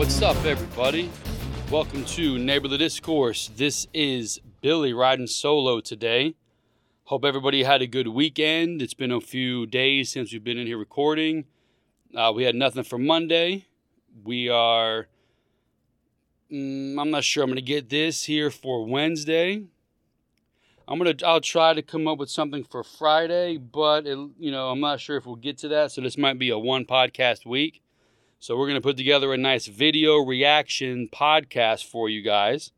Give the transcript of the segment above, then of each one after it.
What's up, everybody? Welcome to Neighborly Discourse. This is Billy riding solo today. Hope everybody had a good weekend. It's been a few days since we've been in here recording. Uh, we had nothing for Monday. We are. Mm, I'm not sure. I'm gonna get this here for Wednesday. I'm gonna. I'll try to come up with something for Friday, but it, you know, I'm not sure if we'll get to that. So this might be a one podcast week. So we're gonna put together a nice video reaction podcast for you guys,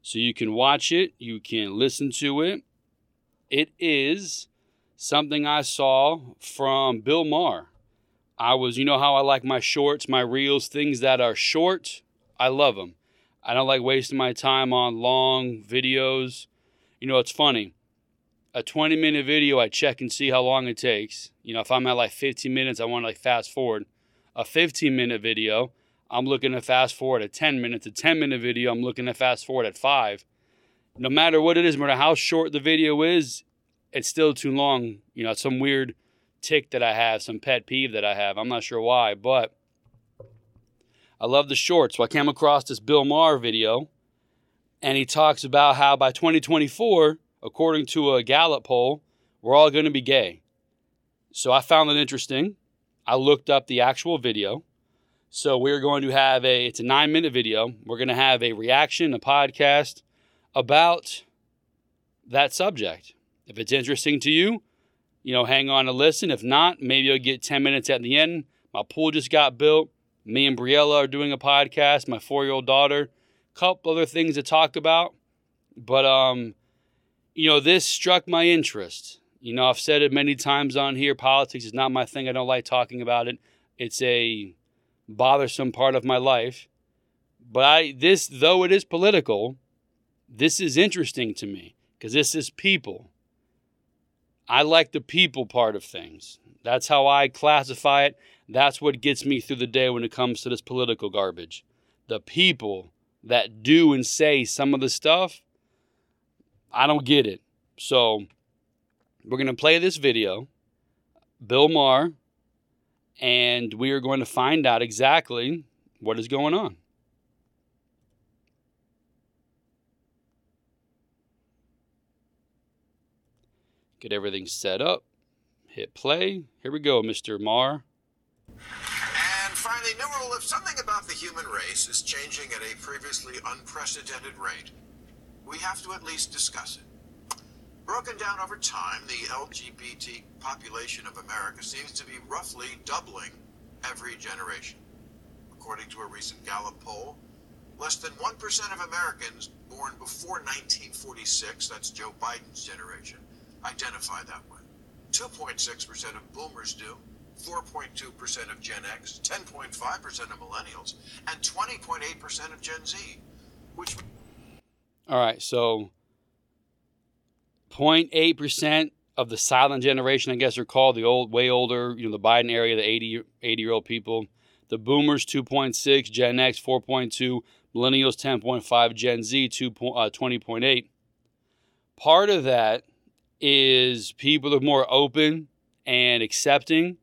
so you can watch it, you can listen to it. It is something I saw from Bill Maher. I was, you know how I like my shorts, my reels, things that are short. I love them. I don't like wasting my time on long videos. You know, it's funny. A 20 minute video, I check and see how long it takes. You know, if I'm at like 15 minutes, I want to like fast forward. A 15 minute video, I'm looking to fast forward at 10 minutes. A 10 minute video, I'm looking to fast forward at five. No matter what it is, no matter how short the video is, it's still too long. You know, it's some weird tick that I have, some pet peeve that I have. I'm not sure why, but I love the shorts. So I came across this Bill Maher video, and he talks about how by 2024, according to a Gallup poll, we're all going to be gay. So I found it interesting. I looked up the actual video. So we're going to have a, it's a nine minute video. We're going to have a reaction, a podcast about that subject. If it's interesting to you, you know, hang on to listen. If not, maybe you'll get 10 minutes at the end. My pool just got built. Me and Briella are doing a podcast. My four year old daughter. A couple other things to talk about. But, um, you know, this struck my interest. You know, I've said it many times on here. Politics is not my thing. I don't like talking about it. It's a bothersome part of my life. But I, this, though it is political, this is interesting to me because this is people. I like the people part of things. That's how I classify it. That's what gets me through the day when it comes to this political garbage. The people that do and say some of the stuff, I don't get it. So we're going to play this video, Bill Maher, and we are going to find out exactly what is going on. Get everything set up. Hit play. Here we go, Mr. Maher. And finally, New Rule, if something about the human race is changing at a previously unprecedented rate, we have to at least discuss it. Broken down over time, the LGBT population of America seems to be roughly doubling every generation. According to a recent Gallup poll, less than 1% of Americans born before 1946, that's Joe Biden's generation, identify that way. 2.6% of boomers do, 4.2% of Gen X, 10.5% of millennials, and 20.8% of Gen Z, which All right, so 0.8% of the silent generation, I guess they're called, the old, way older, you know, the Biden area, the 80, 80 year old people. The boomers, 2.6, Gen X, 4.2, millennials, 10.5, Gen Z, 2, uh, 20.8. Part of that is people are more open and accepting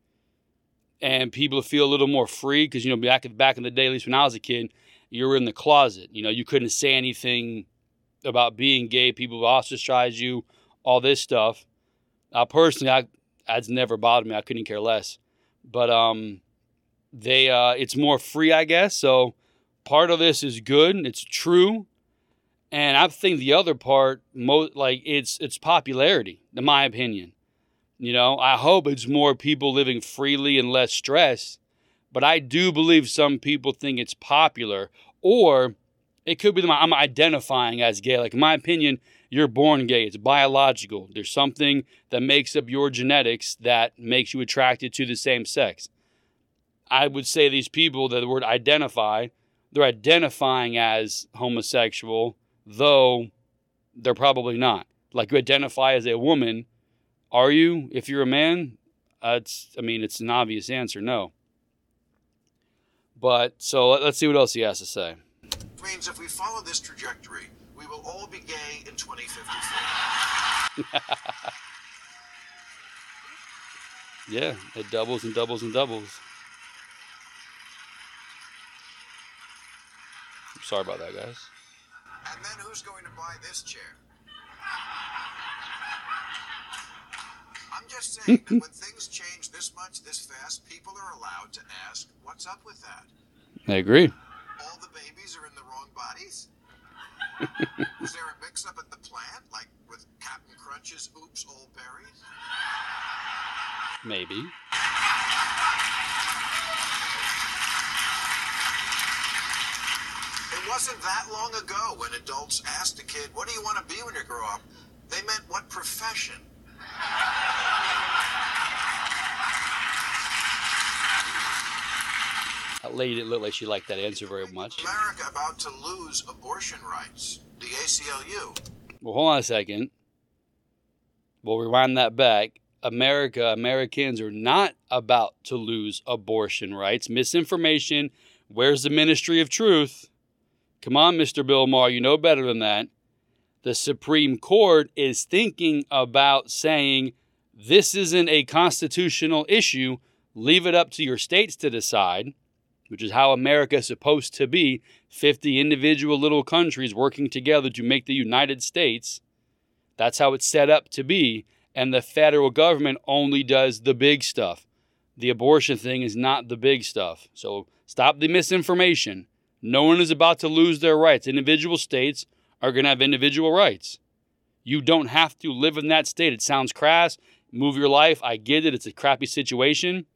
and people feel a little more free because you know back back in the day at least when I was a kid you were in the closet you know you couldn't say anything about being gay people ostracize you all this stuff uh, personally I that's never bothered me I couldn't care less but um they uh it's more free I guess so part of this is good it's true and I think the other part, mo- like it's it's popularity, in my opinion. You know, I hope it's more people living freely and less stress. But I do believe some people think it's popular, or it could be that I'm identifying as gay. Like in my opinion, you're born gay. It's biological. There's something that makes up your genetics that makes you attracted to the same sex. I would say these people that the word identify, they're identifying as homosexual though they're probably not. Like you identify as a woman, are you? If you're a man, uh, it's I mean it's an obvious answer, no. But so let's see what else he has to say. Means if we follow this trajectory, we will all be gay in 2054. yeah, it doubles and doubles and doubles. Sorry about that, guys. And then who's going to buy this chair? I'm just saying that when things change this much, this fast, people are allowed to ask, what's up with that? I agree. All the babies are in the wrong bodies? Was there a mix up at the plant, like with Captain Crunch's Oops All Berries? Maybe. It wasn't that long ago when adults asked a kid, What do you want to be when you grow up? They meant what profession? That lady didn't look like she liked that answer very much. America about to lose abortion rights. The ACLU. Well, hold on a second. We'll rewind that back. America, Americans are not about to lose abortion rights. Misinformation. Where's the ministry of truth? Come on, Mr. Bill Maher, you know better than that. The Supreme Court is thinking about saying this isn't a constitutional issue. Leave it up to your states to decide, which is how America is supposed to be 50 individual little countries working together to make the United States. That's how it's set up to be. And the federal government only does the big stuff. The abortion thing is not the big stuff. So stop the misinformation. No one is about to lose their rights. Individual states are going to have individual rights. You don't have to live in that state. It sounds crass. Move your life. I get it. It's a crappy situation.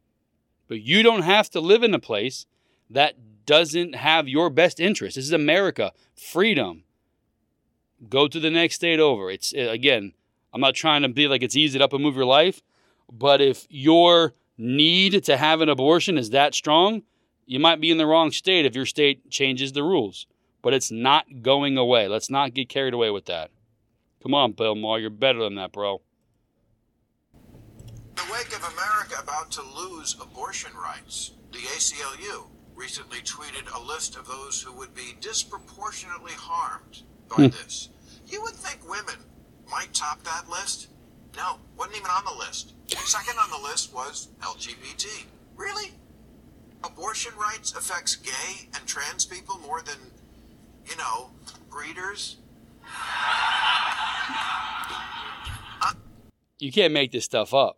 But you don't have to live in a place that doesn't have your best interest. This is America. Freedom. Go to the next state over. It's uh, again, I'm not trying to be like it's easy to up and move your life, but if your need to have an abortion is that strong, you might be in the wrong state if your state changes the rules. But it's not going away. Let's not get carried away with that. Come on, Bill Maher, you're better than that, bro. The wake of America about to lose abortion rights, the ACLU recently tweeted a list of those who would be disproportionately harmed by hmm. this. You would think women might top that list? No, wasn't even on the list. Second on the list was LGBT. Really? Abortion rights affects gay and trans people more than, you know, breeders? You can't make this stuff up.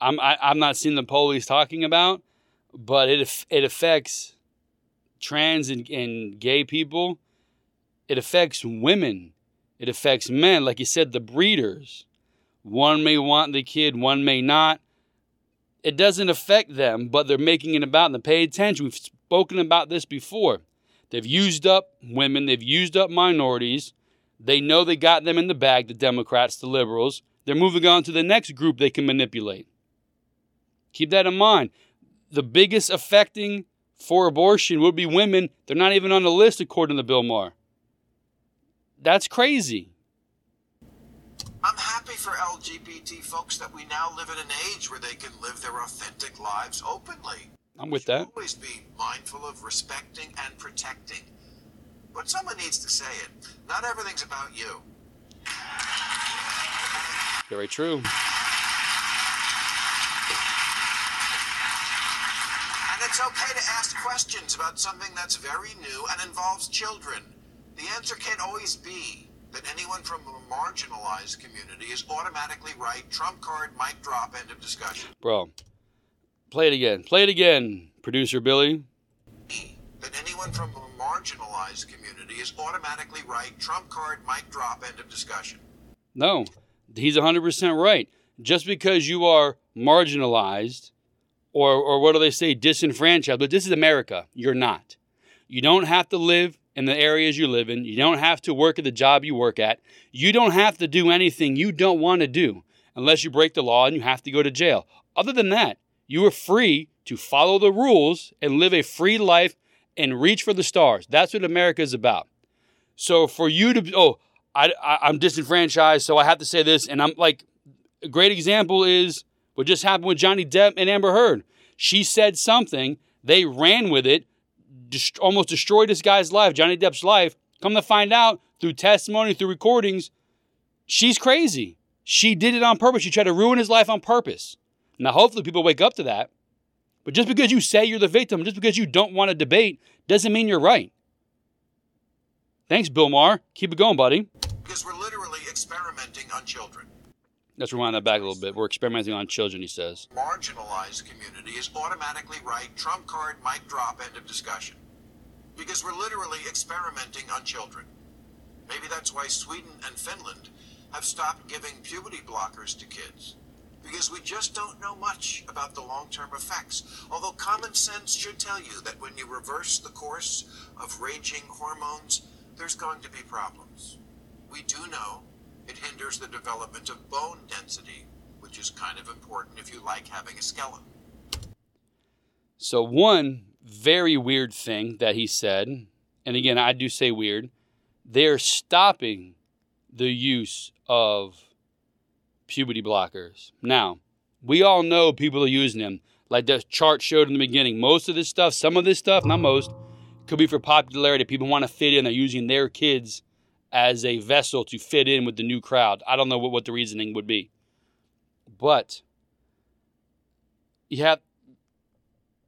I'm I, am i am not seeing the police talking about, but it it affects trans and, and gay people. It affects women. It affects men. Like you said, the breeders. One may want the kid, one may not. It doesn't affect them, but they're making it about them. Pay attention. We've spoken about this before. They've used up women, they've used up minorities. They know they got them in the bag, the Democrats, the liberals. They're moving on to the next group they can manipulate. Keep that in mind. The biggest affecting for abortion would be women. They're not even on the list, according to Bill Maher. That's crazy. I'm happy for LGBT folks that we now live in an age where they can live their authentic lives openly. I'm with that. Always be mindful of respecting and protecting. But someone needs to say it. Not everything's about you. Very true. It's okay to ask questions about something that's very new and involves children. The answer can't always be that anyone from a marginalized community is automatically right. Trump card, mic drop, end of discussion. Bro, play it again. Play it again, producer Billy. That anyone from a marginalized community is automatically right. Trump card, mic drop, end of discussion. No, he's 100% right. Just because you are marginalized or, or what do they say, disenfranchised, but this is America. You're not. You don't have to live in the areas you live in. You don't have to work at the job you work at. You don't have to do anything you don't want to do unless you break the law and you have to go to jail. Other than that, you are free to follow the rules and live a free life and reach for the stars. That's what America is about. So for you to, oh, I, I, am disenfranchised, so I have to say this. And I'm like, a great example is what just happened with Johnny Depp and Amber Heard. She said something, they ran with it, dest- almost destroyed this guy's life, Johnny Depp's life. Come to find out through testimony, through recordings, she's crazy. She did it on purpose. She tried to ruin his life on purpose. Now, hopefully, people wake up to that. But just because you say you're the victim, just because you don't want to debate, doesn't mean you're right. Thanks, Bill Maher. Keep it going, buddy. Because we're literally experimenting on children. Let's rewind that back a little bit. We're experimenting on children, he says. Marginalized community is automatically right, trump card, mic drop, end of discussion. Because we're literally experimenting on children. Maybe that's why Sweden and Finland have stopped giving puberty blockers to kids. Because we just don't know much about the long term effects. Although common sense should tell you that when you reverse the course of raging hormones, there's going to be problems. We do know it hinders the development of bone density, which is kind of important if you like having a skeleton. So, one very weird thing that he said, and again, I do say weird, they're stopping the use of puberty blockers. Now, we all know people are using them. Like the chart showed in the beginning, most of this stuff, some of this stuff, not most, could be for popularity. People want to fit in. They're using their kids as a vessel to fit in with the new crowd. I don't know what, what the reasoning would be. But you have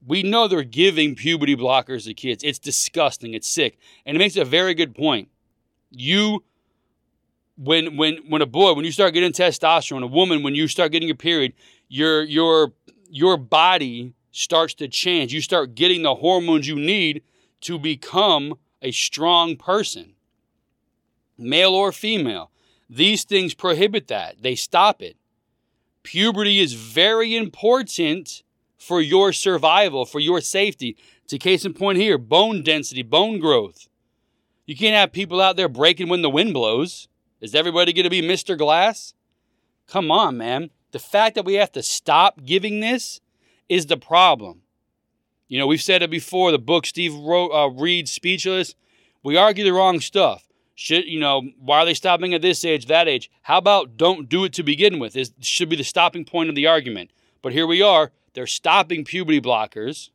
we know they're giving puberty blockers to kids. It's disgusting. It's sick. And it makes a very good point. You when when when a boy, when you start getting testosterone, a woman, when you start getting your period, your your your body starts to change. You start getting the hormones you need to become a strong person male or female. These things prohibit that, they stop it. Puberty is very important for your survival, for your safety. To case in point here, bone density, bone growth. You can't have people out there breaking when the wind blows. Is everybody going to be Mr. Glass? Come on, man. The fact that we have to stop giving this is the problem. You know, we've said it before. The book Steve wrote, uh, reads Speechless. We argue the wrong stuff. Should you know why are they stopping at this age, that age? How about don't do it to begin with? Is should be the stopping point of the argument. But here we are. They're stopping puberty blockers.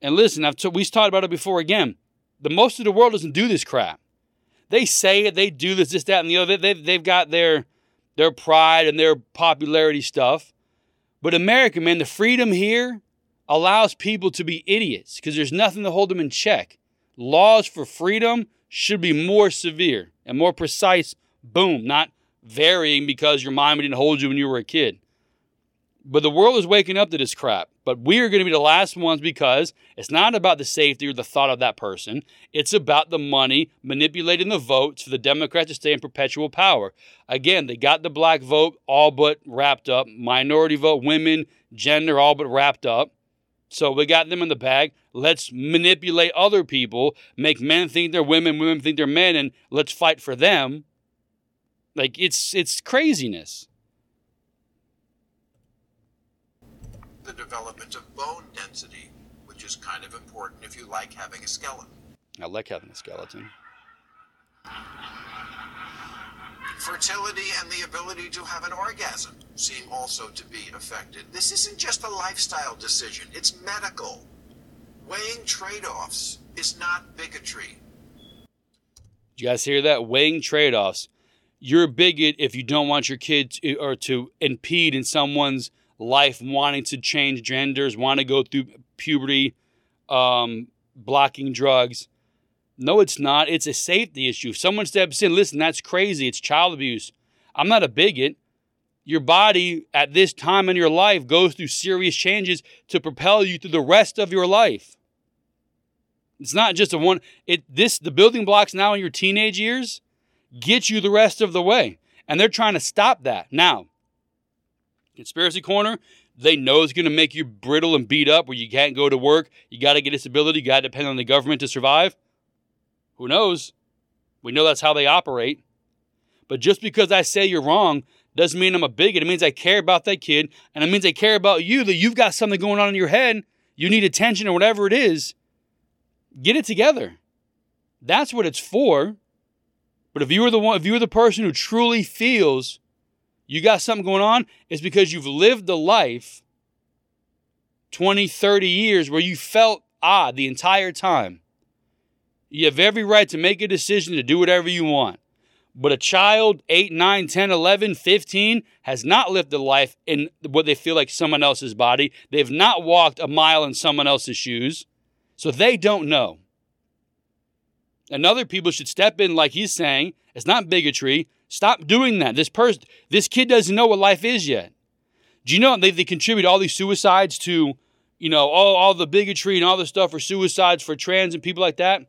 And listen, I've t- we've talked about it before again. The most of the world doesn't do this crap. They say it, they do this, this, that, and the other. They've, they've got their their pride and their popularity stuff. But America, man, the freedom here allows people to be idiots because there's nothing to hold them in check. Laws for freedom should be more severe and more precise. Boom, not varying because your mom didn't hold you when you were a kid. But the world is waking up to this crap. But we are going to be the last ones because it's not about the safety or the thought of that person. It's about the money manipulating the votes for the Democrats to stay in perpetual power. Again, they got the black vote all but wrapped up, minority vote, women, gender all but wrapped up. So we got them in the bag. Let's manipulate other people, make men think they're women, women think they're men, and let's fight for them. Like it's it's craziness. The development of bone density, which is kind of important if you like having a skeleton. I like having a skeleton. Fertility and the ability to have an orgasm seem also to be affected. This isn't just a lifestyle decision, it's medical. Weighing trade offs is not bigotry. You guys hear that? Weighing trade offs. You're a bigot if you don't want your kid to, or to impede in someone's life wanting to change genders, want to go through puberty, um, blocking drugs. No, it's not. It's a safety issue. If someone steps in, listen, that's crazy. It's child abuse. I'm not a bigot. Your body at this time in your life goes through serious changes to propel you through the rest of your life. It's not just a one it this the building blocks now in your teenage years get you the rest of the way. And they're trying to stop that. Now, conspiracy corner, they know it's going to make you brittle and beat up where you can't go to work, you got to get disability, you got to depend on the government to survive. Who knows? We know that's how they operate. But just because I say you're wrong doesn't mean I'm a bigot. It means I care about that kid, and it means I care about you, that you've got something going on in your head, you need attention or whatever it is. Get it together. That's what it's for. But if you are the one, if you are the person who truly feels you got something going on, it's because you've lived a life 20, 30 years where you felt odd the entire time. You have every right to make a decision to do whatever you want. But a child, 8, 9, 10, 11, 15, has not lived a life in what they feel like someone else's body. They've not walked a mile in someone else's shoes. So they don't know. And other people should step in, like he's saying. It's not bigotry. Stop doing that. This person, this kid doesn't know what life is yet. Do you know they, they contribute all these suicides to, you know, all, all the bigotry and all the stuff for suicides for trans and people like that?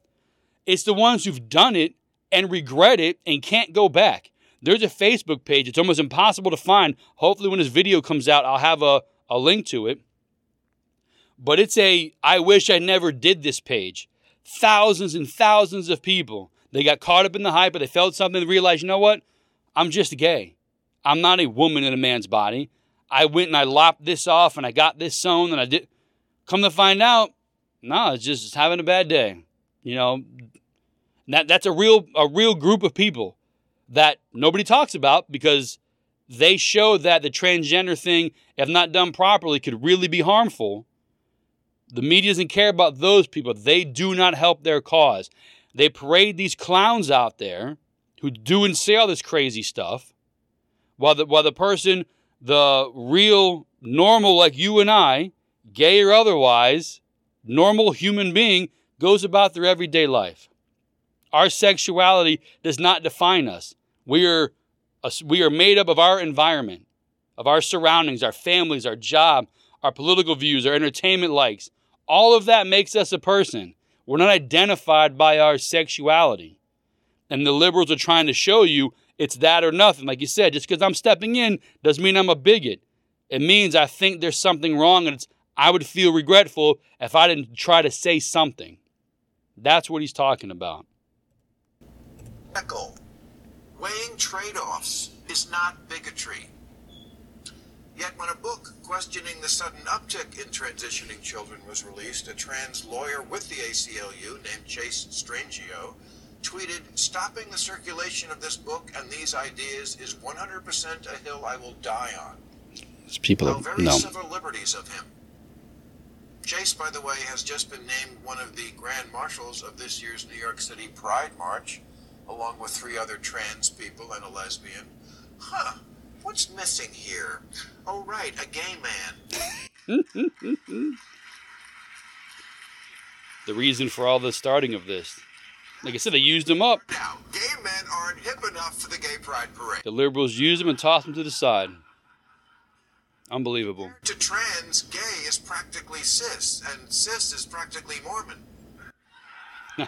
It's the ones who've done it and regret it and can't go back. There's a Facebook page. It's almost impossible to find. Hopefully, when this video comes out, I'll have a, a link to it. But it's a I wish I never did this page. Thousands and thousands of people. They got caught up in the hype, but they felt something and realized, you know what? I'm just gay. I'm not a woman in a man's body. I went and I lopped this off and I got this sewn and I did. Come to find out, no, it's just having a bad day. You know, that that's a real a real group of people that nobody talks about because they show that the transgender thing, if not done properly, could really be harmful. The media doesn't care about those people. They do not help their cause. They parade these clowns out there who do and say all this crazy stuff, while the while the person, the real normal like you and I, gay or otherwise, normal human being, goes about their everyday life. Our sexuality does not define us. We are, we are made up of our environment, of our surroundings, our families, our job, our political views, our entertainment likes. All of that makes us a person. We're not identified by our sexuality. And the liberals are trying to show you it's that or nothing. Like you said, just because I'm stepping in doesn't mean I'm a bigot. It means I think there's something wrong and I would feel regretful if I didn't try to say something. That's what he's talking about. Echo. Weighing trade offs is not bigotry. Yet, when a book questioning the sudden uptick in transitioning children was released, a trans lawyer with the ACLU named Chase Strangio tweeted, Stopping the circulation of this book and these ideas is 100% a hill I will die on. These people are, very no. civil liberties of him. Chase, by the way, has just been named one of the grand marshals of this year's New York City Pride March, along with three other trans people and a lesbian. Huh, what's missing here? Oh, right, a gay man. The reason for all the starting of this. Like I said, they used them up. Now, gay men aren't hip enough for the gay pride parade. The liberals used them and tossed them to the side. Unbelievable. To trans, gay is practically cis, and cis is practically Mormon.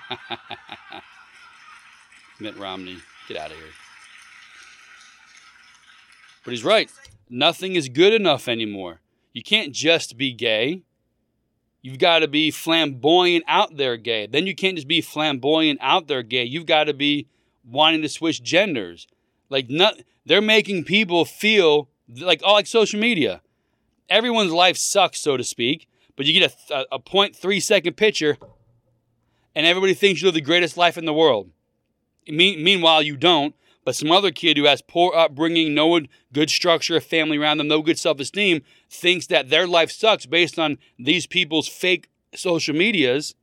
Mitt Romney, get out of here. But he's right. Nothing is good enough anymore. You can't just be gay. You've got to be flamboyant out there gay. Then you can't just be flamboyant out there gay. You've got to be wanting to switch genders. Like not, they're making people feel like all like social media. Everyone's life sucks, so to speak. But you get a, a, a 0.3 second picture, and everybody thinks you live the greatest life in the world. Me- meanwhile, you don't. But some other kid who has poor upbringing, no good structure of family around them, no good self esteem, thinks that their life sucks based on these people's fake social medias,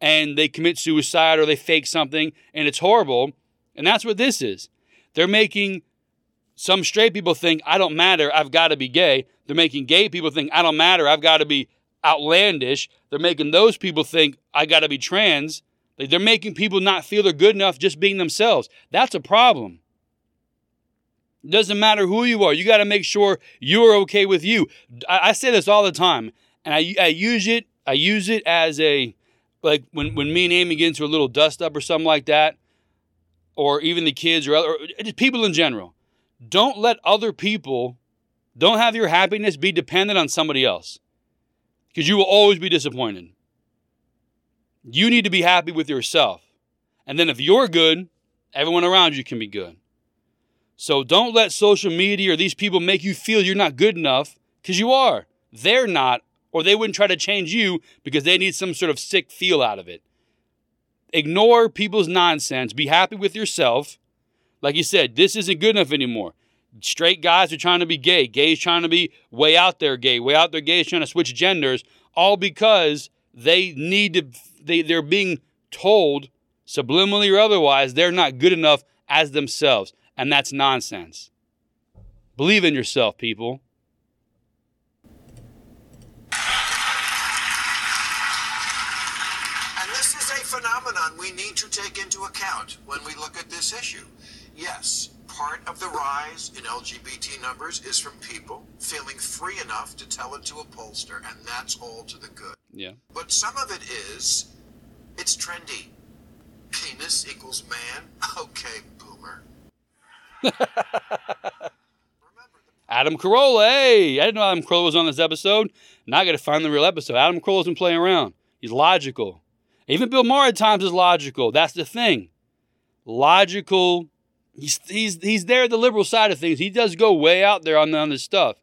and they commit suicide or they fake something, and it's horrible. And that's what this is. They're making some straight people think, I don't matter, I've got to be gay. They're making gay people think, I don't matter, I've got to be outlandish. They're making those people think, I got to be trans. Like, They're making people not feel they're good enough just being themselves. That's a problem. It doesn't matter who you are. You got to make sure you're okay with you. I, I say this all the time, and I, I use it. I use it as a like when when me and Amy get into a little dust up or something like that, or even the kids or, other, or people in general. Don't let other people. Don't have your happiness be dependent on somebody else, because you will always be disappointed. You need to be happy with yourself. And then if you're good, everyone around you can be good. So don't let social media or these people make you feel you're not good enough because you are. They're not, or they wouldn't try to change you because they need some sort of sick feel out of it. Ignore people's nonsense. Be happy with yourself. Like you said, this isn't good enough anymore. Straight guys are trying to be gay. Gays trying to be way out there gay. Way out there gays trying to switch genders. All because they need to, they, they're being told, subliminally or otherwise, they're not good enough as themselves. And that's nonsense. Believe in yourself, people. And this is a phenomenon we we need to take into account when we look at this issue. Yes, part of the rise in LGBT numbers is from people feeling free enough to tell it to a pollster, and that's all to the good. Yeah. But some of it is, it's trendy. Penis equals man. Okay, boomer. Adam Carolla, hey, I didn't know Adam Carolla was on this episode. Now I got to find the real episode. Adam Carolla's been playing around. He's logical. Even Bill Maher at times is logical. That's the thing. Logical. He's he's he's there at the liberal side of things. He does go way out there on, on this stuff.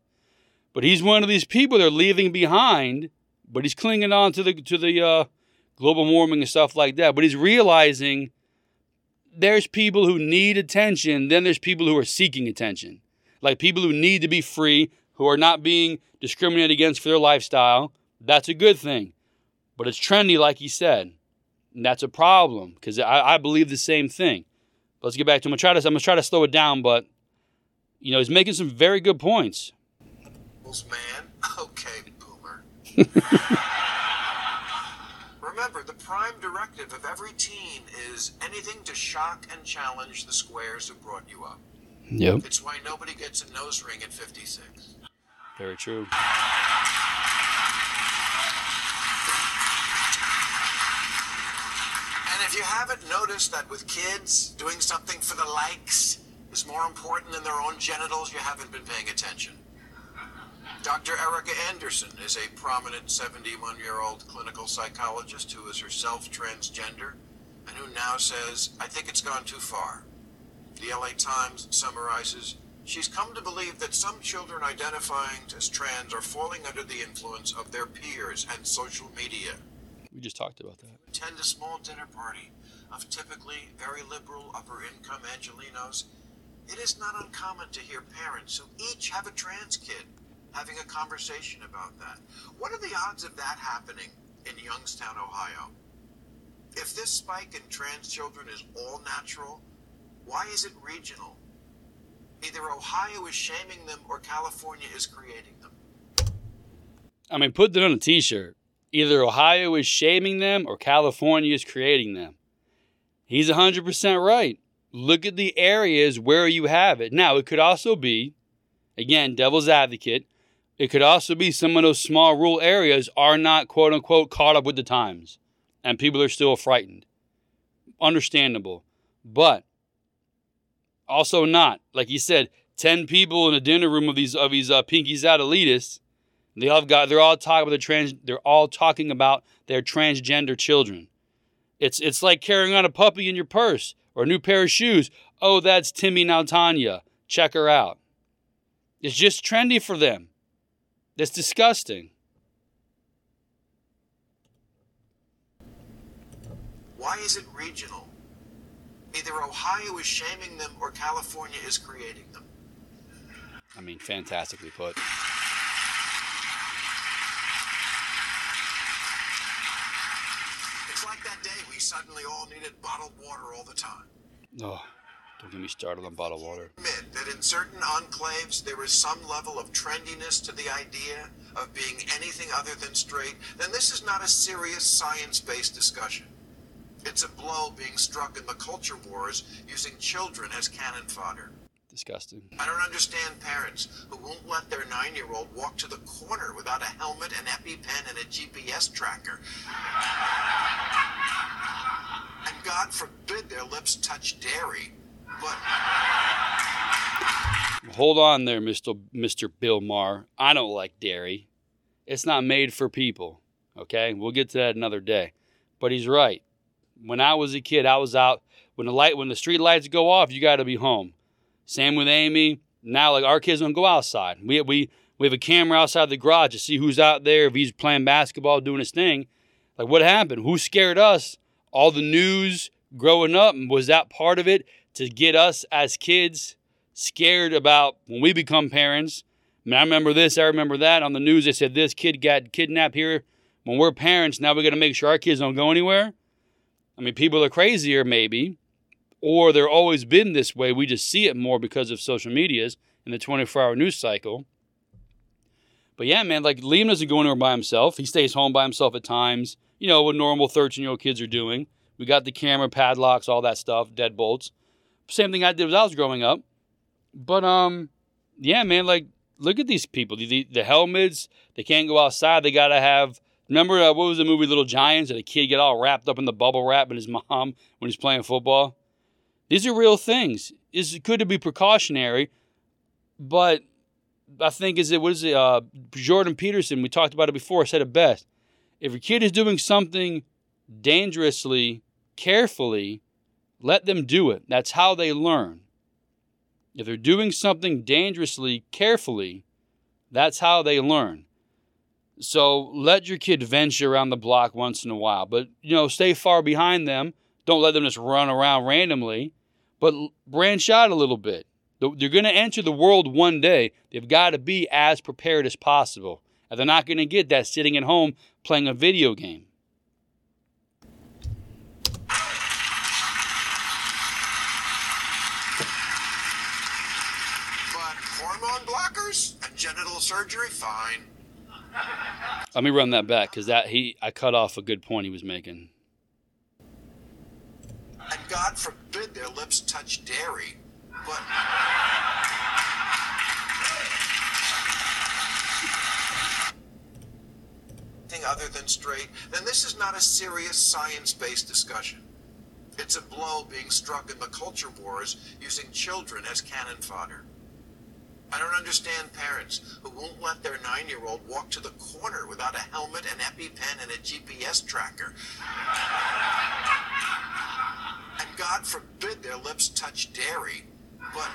But he's one of these people they're leaving behind, but he's clinging on to the to the uh, global warming and stuff like that. But he's realizing there's people who need attention, then there's people who are seeking attention. Like people who need to be free, who are not being discriminated against for their lifestyle. That's a good thing. But it's trendy, like he said. And that's a problem because I, I, believe the same thing. But let's get back to him. I'm gonna try to I'm gonna try to slow it down, but you know, he's making some very good points. Man, okay, boomer. Remember, the prime directive of every teen is anything to shock and challenge the squares who brought you up. Yep. It's why nobody gets a nose ring at 56. Very true. And if you haven't noticed that with kids, doing something for the likes is more important than their own genitals, you haven't been paying attention. Dr. Erica Anderson is a prominent 71 year old clinical psychologist who is herself transgender and who now says, I think it's gone too far. The LA Times summarizes She's come to believe that some children identifying as trans are falling under the influence of their peers and social media. We just talked about that. Attend a small dinner party of typically very liberal upper income Angelenos. It is not uncommon to hear parents who each have a trans kid having a conversation about that. What are the odds of that happening in Youngstown, Ohio? If this spike in trans children is all natural, why is it regional? Either Ohio is shaming them or California is creating them. I mean, put that on a t shirt. Either Ohio is shaming them or California is creating them. He's 100% right. Look at the areas where you have it. Now, it could also be, again, devil's advocate, it could also be some of those small rural areas are not, quote unquote, caught up with the times and people are still frightened. Understandable. But also not. Like you said, 10 people in a dinner room of these of these uh, pinkies out elitists. They all got they're all talking about the trans they're all talking about their transgender children. It's it's like carrying on a puppy in your purse or a new pair of shoes. Oh, that's Timmy now Tanya. Check her out. It's just trendy for them. That's disgusting. Why is it regional? Either Ohio is shaming them or California is creating them. I mean, fantastically put. It's like that day we suddenly all needed bottled water all the time. Oh, don't get me started on bottled water. Admit that in certain enclaves there is some level of trendiness to the idea of being anything other than straight, then this is not a serious science based discussion. It's a blow being struck in the culture wars using children as cannon fodder. Disgusting. I don't understand parents who won't let their nine year old walk to the corner without a helmet, an EpiPen, and a GPS tracker. God forbid their lips touch dairy. But Hold on there, Mr. Mr. Bill Maher. I don't like dairy. It's not made for people. Okay? We'll get to that another day. But he's right. When I was a kid, I was out when the light when the street lights go off, you got to be home. Same with Amy. Now like our kids don't go outside. We we we have a camera outside the garage to see who's out there if he's playing basketball doing his thing. Like what happened? Who scared us? All the news growing up was that part of it to get us as kids scared about when we become parents. I, mean, I remember this, I remember that. On the news, they said this kid got kidnapped here. When we're parents, now we got to make sure our kids don't go anywhere. I mean, people are crazier, maybe, or they're always been this way. We just see it more because of social medias and the 24 hour news cycle. But yeah, man, like Liam doesn't go anywhere by himself. He stays home by himself at times, you know, what normal 13 year old kids are doing. We got the camera, padlocks, all that stuff, deadbolts. Same thing I did when I was growing up. But um, yeah, man, like look at these people. The, the, the helmets, they can't go outside. They gotta have. Remember uh, what was the movie Little Giants? And the kid get all wrapped up in the bubble wrap and his mom when he's playing football. These are real things. It's good to be precautionary, but I think is it what is it? Uh, Jordan Peterson. We talked about it before. Said it best. If your kid is doing something dangerously, carefully, let them do it. That's how they learn. If they're doing something dangerously, carefully, that's how they learn. So let your kid venture around the block once in a while, but you know, stay far behind them. Don't let them just run around randomly, but branch out a little bit. They're going to enter the world one day. They've got to be as prepared as possible. And they're not going to get that sitting at home playing a video game. But hormone blockers and genital surgery, fine. Let me run that back because that he I cut off a good point he was making. And God forbid their lips touch dairy. But anything other than straight, then this is not a serious science-based discussion. It's a blow being struck in the culture wars using children as cannon fodder. I don't understand parents who won't let their nine year old walk to the corner without a helmet, an EpiPen, and a GPS tracker. And God forbid their lips touch dairy, but.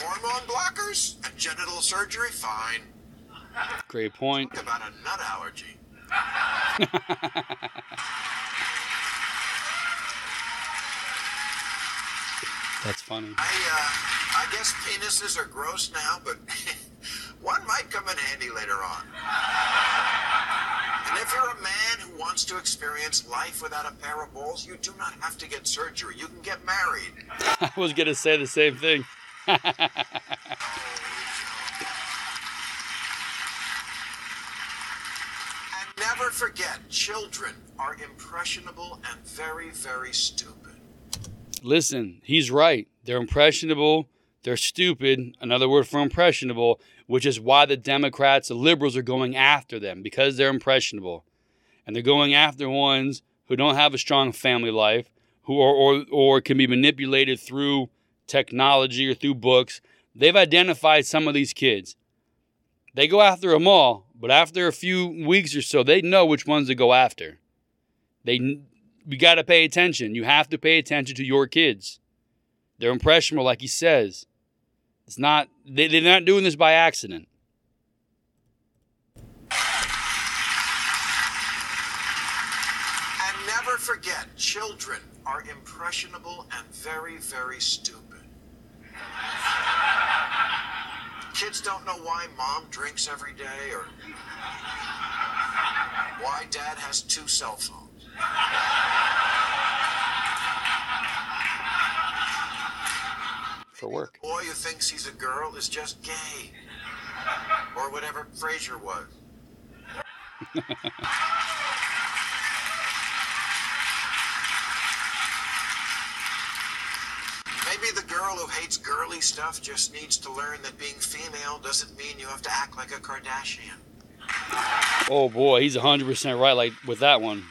Hormone blockers and genital surgery, fine. Great point. Talk about a nut allergy. That's funny. I, uh, I guess penises are gross now, but one might come in handy later on. And if you're a man who wants to experience life without a pair of balls, you do not have to get surgery. You can get married. I was going to say the same thing. And never forget, children are impressionable and very, very stupid. Listen, he's right. They're impressionable. They're stupid. Another word for impressionable, which is why the Democrats, the liberals are going after them because they're impressionable. And they're going after ones who don't have a strong family life, who are, or, or can be manipulated through technology or through books. They've identified some of these kids. They go after them all, but after a few weeks or so, they know which ones to go after. They we got to pay attention. You have to pay attention to your kids. They're impressionable, like he says. It's not they, they're not doing this by accident. And never forget, children are impressionable and very, very stupid. Kids don't know why mom drinks every day or why dad has two cell phones. For work. Boy who thinks he's a girl is just gay. Or whatever Frasier was. Maybe the girl who hates girly stuff just needs to learn that being female doesn't mean you have to act like a Kardashian. Oh boy, he's 100% right like with that one.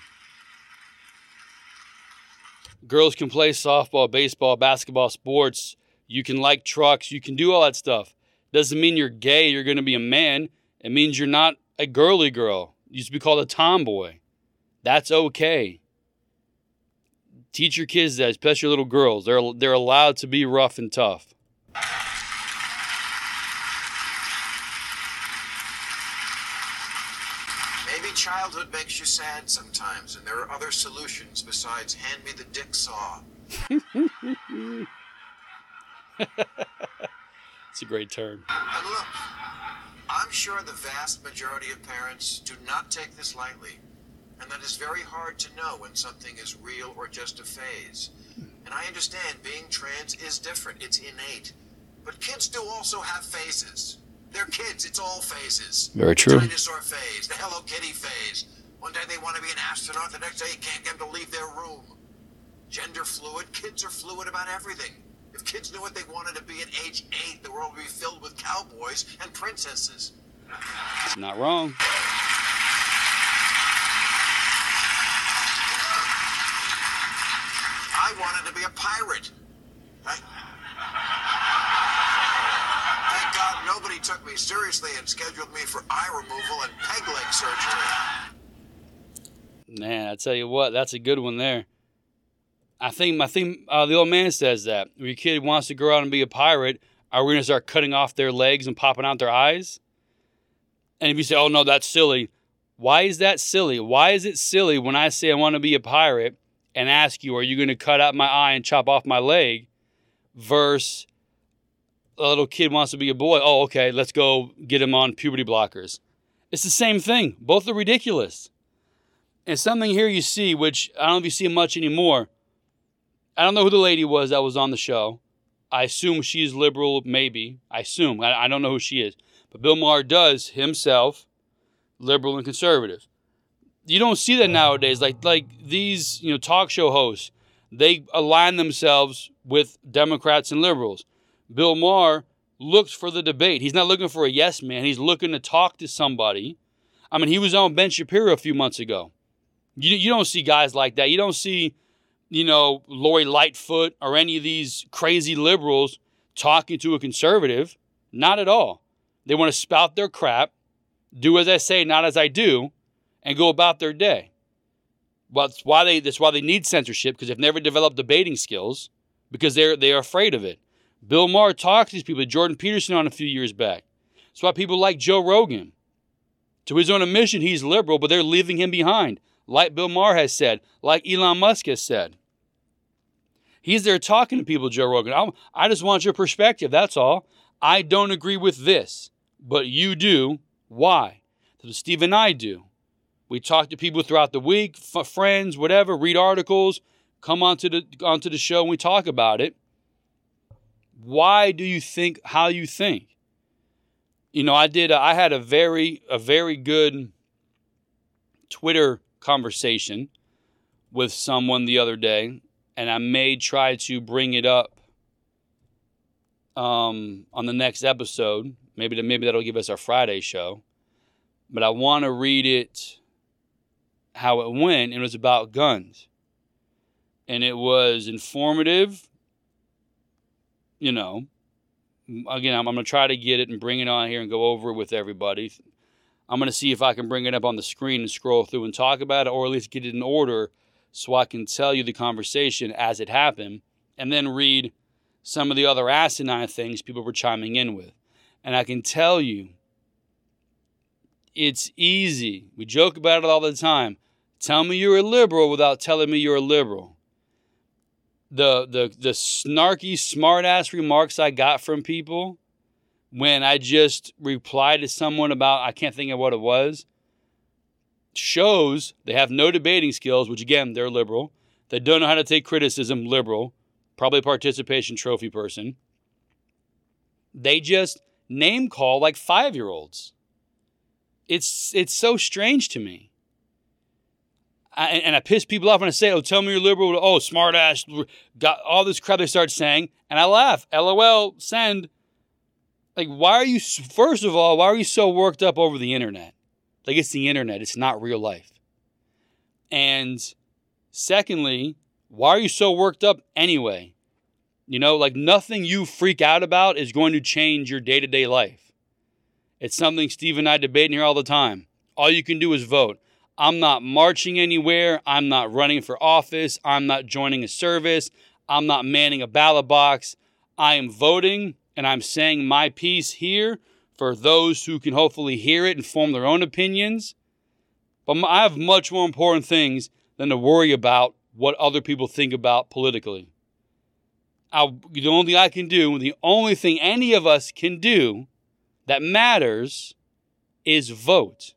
Girls can play softball, baseball, basketball, sports. You can like trucks, you can do all that stuff. Doesn't mean you're gay, you're going to be a man. It means you're not a girly girl. You used to be called a tomboy. That's okay. Teach your kids that, especially little girls. They're they're allowed to be rough and tough. Maybe childhood makes you sad sometimes, and there are other solutions besides hand me the dick saw. It's a great term. And look, I'm sure the vast majority of parents do not take this lightly, and that it's very hard to know when something is real or just a phase. Hmm. And I understand being trans is different, it's innate. But kids do also have phases. They're kids. It's all phases. Very The true. dinosaur phase, the Hello Kitty phase. One day they want to be an astronaut, the next day you can't get them to leave their room. Gender fluid, kids are fluid about everything. If kids knew what they wanted to be at age eight, the world would be filled with cowboys and princesses. Not wrong. I wanted to be a pirate. Thank, Thank God nobody took me seriously and scheduled me for eye removal and peg leg surgery. Man, I tell you what, that's a good one there. I think I think uh, the old man says that when your kid wants to grow out and be a pirate, are we gonna start cutting off their legs and popping out their eyes? And if you say, "Oh no, that's silly," why is that silly? Why is it silly when I say I want to be a pirate and ask you, "Are you gonna cut out my eye and chop off my leg?" Versus a little kid wants to be a boy. Oh, okay, let's go get him on puberty blockers. It's the same thing. Both are ridiculous. And something here you see, which I don't know if you see much anymore. I don't know who the lady was that was on the show. I assume she's liberal, maybe. I assume. I, I don't know who she is. But Bill Maher does himself liberal and conservative. You don't see that nowadays. Like like these, you know, talk show hosts, they align themselves with Democrats and liberals. Bill Maher looks for the debate. He's not looking for a yes man. He's looking to talk to somebody. I mean, he was on Ben Shapiro a few months ago. You, you don't see guys like that. You don't see, you know, Lori Lightfoot or any of these crazy liberals talking to a conservative. Not at all. They want to spout their crap, do as I say, not as I do, and go about their day. Well, that's why they that's why they need censorship because they've never developed debating skills because they're they're afraid of it. Bill Maher talks to these people. Jordan Peterson on a few years back. That's why people like Joe Rogan. To his own admission, he's liberal, but they're leaving him behind, like Bill Maher has said, like Elon Musk has said. He's there talking to people, Joe Rogan. I, I just want your perspective. That's all. I don't agree with this, but you do. Why? That's Steve and I do. We talk to people throughout the week, f- friends, whatever, read articles, come onto the onto the show and we talk about it. Why do you think how you think? You know, I did. I had a very a very good Twitter conversation with someone the other day, and I may try to bring it up um, on the next episode. Maybe maybe that'll give us our Friday show. But I want to read it how it went. and It was about guns, and it was informative. You know, again, I'm, I'm going to try to get it and bring it on here and go over it with everybody. I'm going to see if I can bring it up on the screen and scroll through and talk about it, or at least get it in order so I can tell you the conversation as it happened, and then read some of the other asinine things people were chiming in with. And I can tell you, it's easy. We joke about it all the time. Tell me you're a liberal without telling me you're a liberal. The the the snarky, smartass remarks I got from people when I just replied to someone about I can't think of what it was shows they have no debating skills, which again, they're liberal. They don't know how to take criticism, liberal, probably participation trophy person. They just name call like five year olds. It's it's so strange to me. I, and I piss people off when I say, "Oh, tell me you're liberal." Oh, smart ass, got all this crap they start saying, and I laugh. LOL. Send. Like, why are you? First of all, why are you so worked up over the internet? Like, it's the internet. It's not real life. And secondly, why are you so worked up anyway? You know, like nothing you freak out about is going to change your day to day life. It's something Steve and I debate in here all the time. All you can do is vote. I'm not marching anywhere. I'm not running for office. I'm not joining a service. I'm not manning a ballot box. I am voting and I'm saying my piece here for those who can hopefully hear it and form their own opinions. But I have much more important things than to worry about what other people think about politically. I, the only thing I can do, the only thing any of us can do that matters is vote.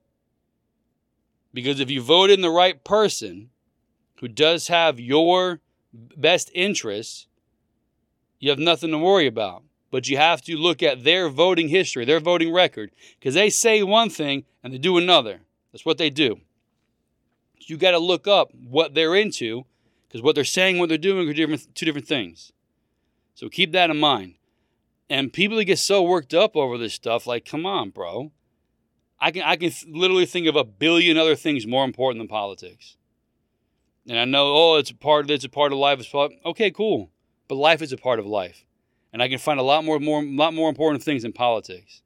Because if you vote in the right person who does have your best interests, you have nothing to worry about. but you have to look at their voting history, their voting record, because they say one thing and they do another. That's what they do. You got to look up what they're into, because what they're saying, what they're doing are different, two different things. So keep that in mind. And people get so worked up over this stuff, like, come on, bro. I can I can literally think of a billion other things more important than politics. And I know, oh, it's a part of it's a part of life. It's part, okay, cool. But life is a part of life, and I can find a lot more more lot more important things in politics.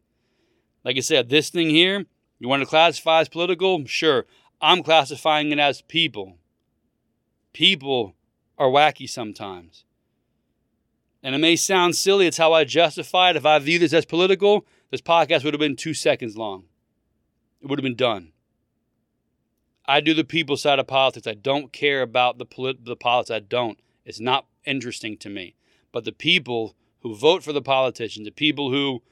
Like I said, this thing here, you want to classify as political? Sure, I'm classifying it as people. People are wacky sometimes. And it may sound silly, it's how I justify it. If I view this as political, this podcast would have been two seconds long. It would have been done. I do the people side of politics. I don't care about the polit- the politics. I don't. It's not interesting to me. But the people who vote for the politicians, the people who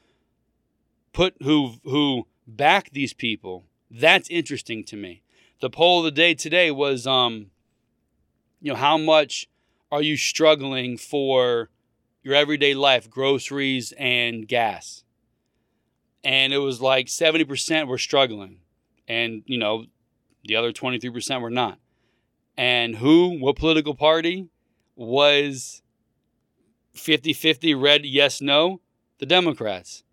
put who who back these people, that's interesting to me. The poll of the day today was um you know how much are you struggling for your everyday life, groceries and gas? And it was like 70% were struggling. And you know, the other 23% were not. And who, what political party was 50 50 red, yes, no? The Democrats.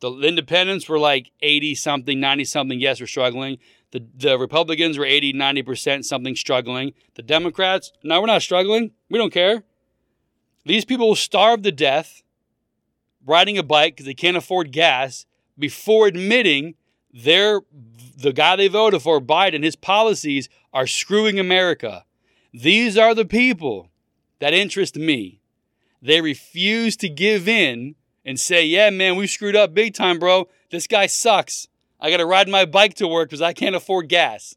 The independents were like 80 something, 90 something, yes, we're struggling. The, the Republicans were 80, 90% something struggling. The Democrats, no, we're not struggling. We don't care. These people will starve to death riding a bike because they can't afford gas before admitting they're the guy they voted for, Biden, his policies are screwing America. These are the people that interest me. They refuse to give in and say, yeah, man, we screwed up big time, bro. This guy sucks. I got to ride my bike to work because I can't afford gas.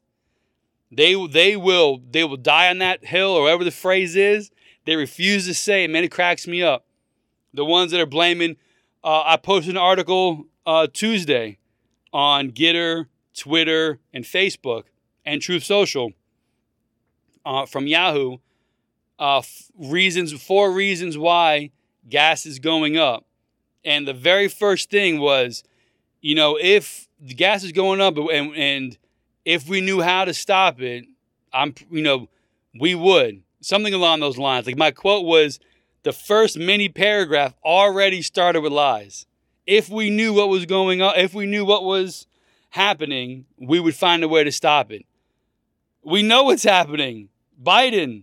They, they will they will die on that hill or whatever the phrase is. They refuse to say. Man, it cracks me up. The ones that are blaming. Uh, I posted an article uh, Tuesday on Gettr, Twitter, and Facebook, and Truth Social uh, from Yahoo. Uh, f- reasons, four reasons why gas is going up. And the very first thing was, you know, if the gas is going up and, and if we knew how to stop it, I'm, you know, we would. Something along those lines. Like my quote was, the first mini paragraph already started with lies if we knew what was going on, if we knew what was happening, we would find a way to stop it. We know what's happening. Biden,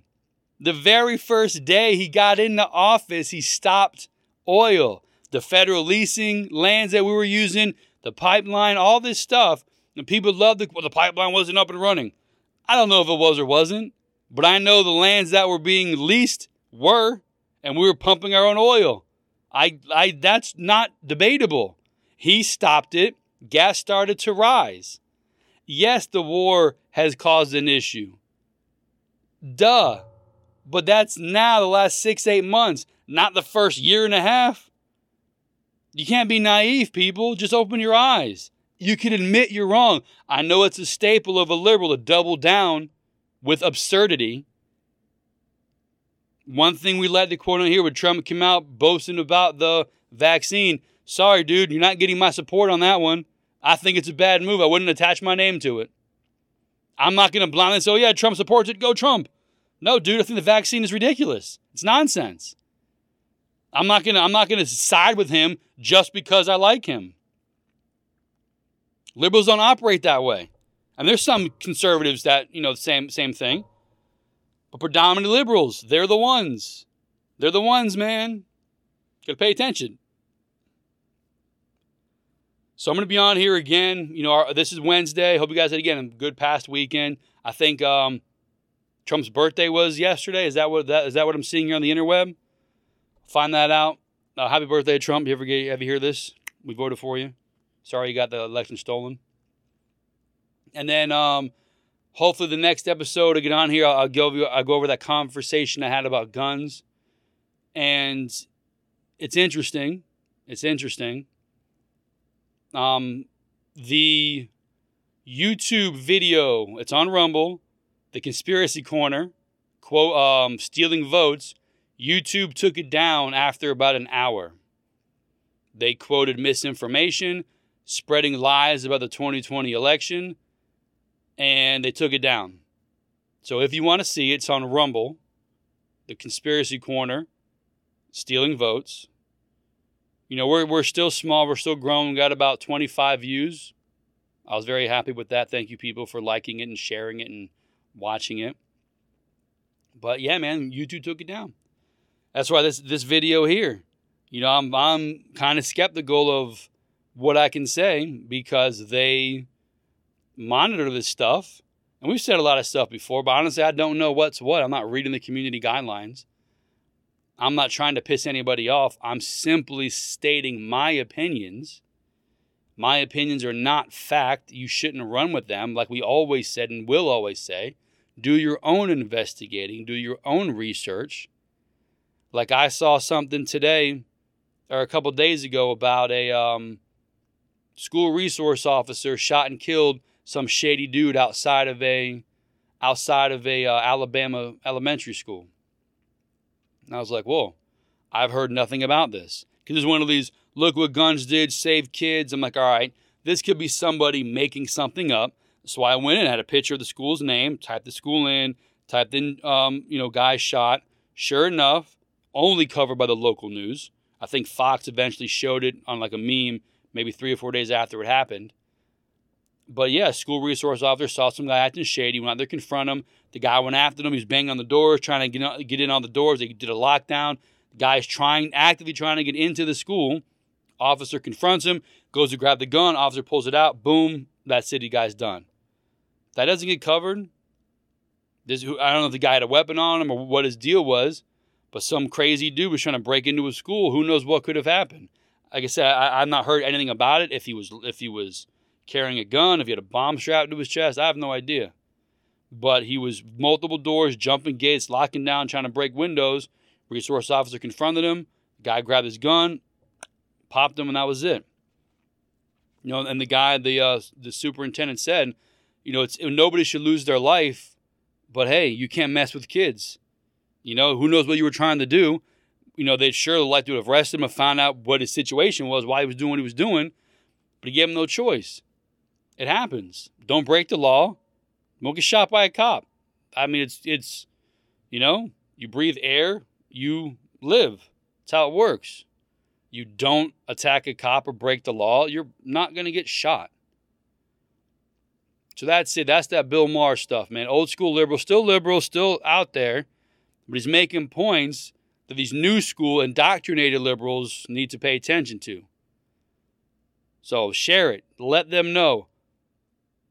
the very first day he got into office, he stopped oil, the federal leasing lands that we were using, the pipeline, all this stuff. And people loved the, well, the pipeline wasn't up and running. I don't know if it was or wasn't, but I know the lands that were being leased were, and we were pumping our own oil. I, I, that's not debatable. He stopped it. Gas started to rise. Yes, the war has caused an issue. Duh. But that's now the last six, eight months, not the first year and a half. You can't be naive, people. Just open your eyes. You can admit you're wrong. I know it's a staple of a liberal to double down with absurdity one thing we like to quote on here when Trump came out boasting about the vaccine. Sorry, dude, you're not getting my support on that one. I think it's a bad move. I wouldn't attach my name to it. I'm not going to blindly say, oh, yeah, Trump supports it. Go Trump. No, dude, I think the vaccine is ridiculous. It's nonsense. I'm not going to I'm not going to side with him just because I like him. Liberals don't operate that way. And there's some conservatives that, you know, the same same thing. But predominantly liberals, they're the ones. They're the ones, man. Gotta pay attention. So I'm gonna be on here again. You know, our, this is Wednesday. Hope you guys had again a good past weekend. I think um, Trump's birthday was yesterday. Is that what that is that what I'm seeing here on the interweb? Find that out. Uh, happy birthday, Trump. You ever get ever hear this? We voted for you. Sorry you got the election stolen. And then um, hopefully the next episode I get on here, I'll, I'll go over, I'll go over that conversation I had about guns, and it's interesting. It's interesting. Um, the YouTube video, it's on Rumble, the Conspiracy Corner, quote, um, stealing votes. YouTube took it down after about an hour. They quoted misinformation, spreading lies about the 2020 election, and they took it down. So if you want to see it's on Rumble, the Conspiracy Corner, stealing votes. You know, we're, we're still small, we're still growing. We got about 25 views. I was very happy with that. Thank you, people, for liking it and sharing it and watching it. But yeah, man, YouTube took it down. That's why this this video here, you know, I'm I'm kind of skeptical of what I can say because they monitor this stuff. And we've said a lot of stuff before, but honestly, I don't know what's what. I'm not reading the community guidelines. I'm not trying to piss anybody off. I'm simply stating my opinions. My opinions are not fact. You shouldn't run with them, like we always said and will always say. Do your own investigating, do your own research. Like I saw something today or a couple days ago about a um, school resource officer shot and killed some shady dude outside of a outside of a uh, Alabama elementary school. And I was like, whoa, I've heard nothing about this. Because it's one of these, look what guns did, save kids. I'm like, all right, this could be somebody making something up. So I went and had a picture of the school's name, typed the school in, typed in, um, you know, guy shot. Sure enough, only covered by the local news. I think Fox eventually showed it on like a meme maybe three or four days after it happened. But yeah, school resource officer saw some guy acting shady, went out there, confront him. The guy went after him. He was banging on the doors, trying to get, get in on the doors. They did a lockdown. The guy's trying, actively trying to get into the school. Officer confronts him, goes to grab the gun. Officer pulls it out. Boom, that city guy's done. If That doesn't get covered. This, I don't know if the guy had a weapon on him or what his deal was, but some crazy dude was trying to break into a school. Who knows what could have happened? Like I said, I, I've not heard anything about it. If he was, if he was carrying a gun, if he had a bomb strapped to his chest, I have no idea. But he was multiple doors, jumping gates, locking down, trying to break windows. Resource officer confronted him. Guy grabbed his gun, popped him, and that was it. You know, and the guy, the uh, the superintendent said, you know, it's nobody should lose their life, but hey, you can't mess with kids. You know, who knows what you were trying to do? You know, they'd sure like to have arrested him and found out what his situation was, why he was doing what he was doing, but he gave him no choice. It happens. Don't break the law. Don't get shot by a cop. I mean, it's it's, you know, you breathe air, you live. That's how it works. You don't attack a cop or break the law, you're not going to get shot. So that's it. That's that Bill Maher stuff, man. Old school liberal, still liberal, still out there, but he's making points that these new school indoctrinated liberals need to pay attention to. So share it. Let them know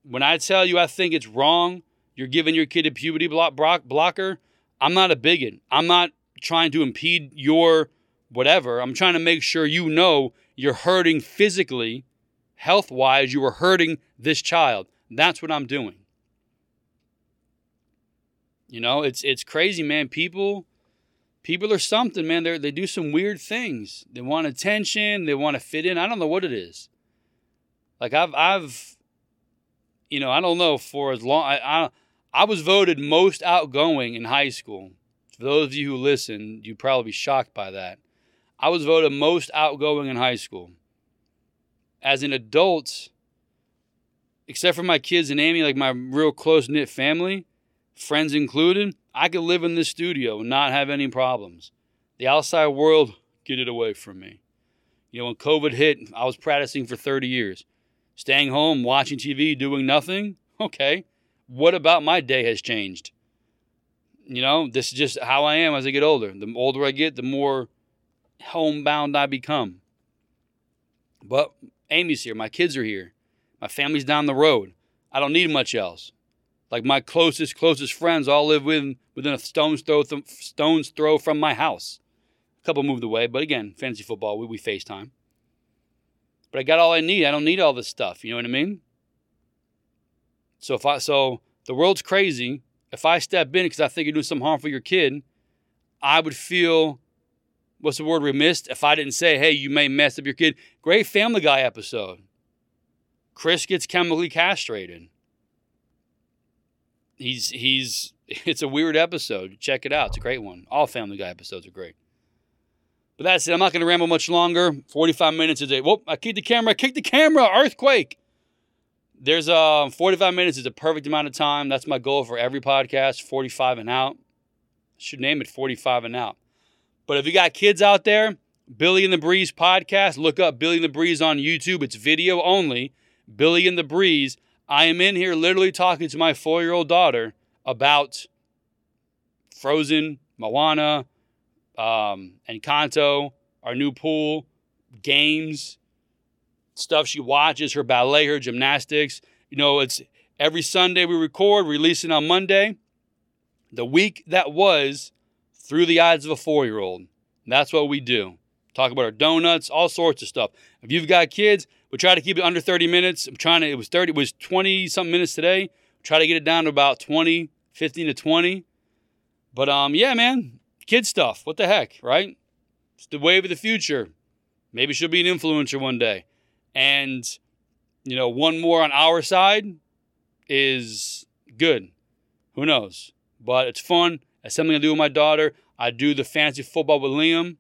when I tell you I think it's wrong, you're giving your kid a puberty block, blocker, I'm not a bigot. I'm not trying to impede your whatever. I'm trying to make sure you know you're hurting physically, health wise, you are hurting this child. That's what I'm doing. You know, it's it's crazy, man. People people are something, man. They they do some weird things. They want attention, they want to fit in. I don't know what it is. Like I've I've you know, I don't know for as long. I, I, I was voted most outgoing in high school. For those of you who listen, you'd probably be shocked by that. I was voted most outgoing in high school. As an adult, except for my kids and Amy, like my real close knit family, friends included, I could live in this studio and not have any problems. The outside world, get it away from me. You know, when COVID hit, I was practicing for 30 years. Staying home, watching TV, doing nothing? Okay. What about my day has changed? You know, this is just how I am as I get older. The older I get, the more homebound I become. But Amy's here, my kids are here, my family's down the road. I don't need much else. Like my closest, closest friends all live within within a stone's throw th- stone's throw from my house. A couple moved away, but again, fantasy football, we, we FaceTime. But I got all I need. I don't need all this stuff. You know what I mean? So if I so the world's crazy. If I step in because I think you're doing some harm for your kid, I would feel what's the word remiss if I didn't say, hey, you may mess up your kid. Great Family Guy episode. Chris gets chemically castrated. He's he's it's a weird episode. Check it out. It's a great one. All Family Guy episodes are great. But that's it. I'm not going to ramble much longer. 45 minutes is a whoop. I kicked the camera. I kicked the camera. Earthquake. There's uh, 45 minutes is a perfect amount of time. That's my goal for every podcast. 45 and out. Should name it 45 and out. But if you got kids out there, Billy and the Breeze podcast, look up Billy and the Breeze on YouTube. It's video only. Billy and the Breeze. I am in here literally talking to my four year old daughter about Frozen, Moana, um, Encanto, our new pool, games, stuff she watches, her ballet, her gymnastics. You know, it's every Sunday we record, releasing on Monday. The week that was through the eyes of a four year old. That's what we do. Talk about our donuts, all sorts of stuff. If you've got kids, we try to keep it under 30 minutes. I'm trying to, it was 30, it was 20 something minutes today. Try to get it down to about 20, 15 to 20. But um, yeah, man, kid stuff. What the heck, right? It's the wave of the future. Maybe she'll be an influencer one day. And, you know, one more on our side is good. Who knows? But it's fun. It's something I do with my daughter. I do the fancy football with Liam.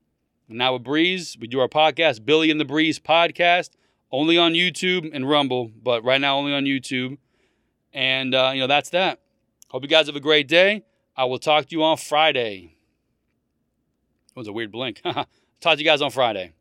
And now with Breeze, we do our podcast, Billy and the Breeze podcast, only on YouTube and Rumble, but right now only on YouTube. And, uh, you know, that's that. Hope you guys have a great day. I will talk to you on Friday. It was a weird blink. talk to you guys on Friday.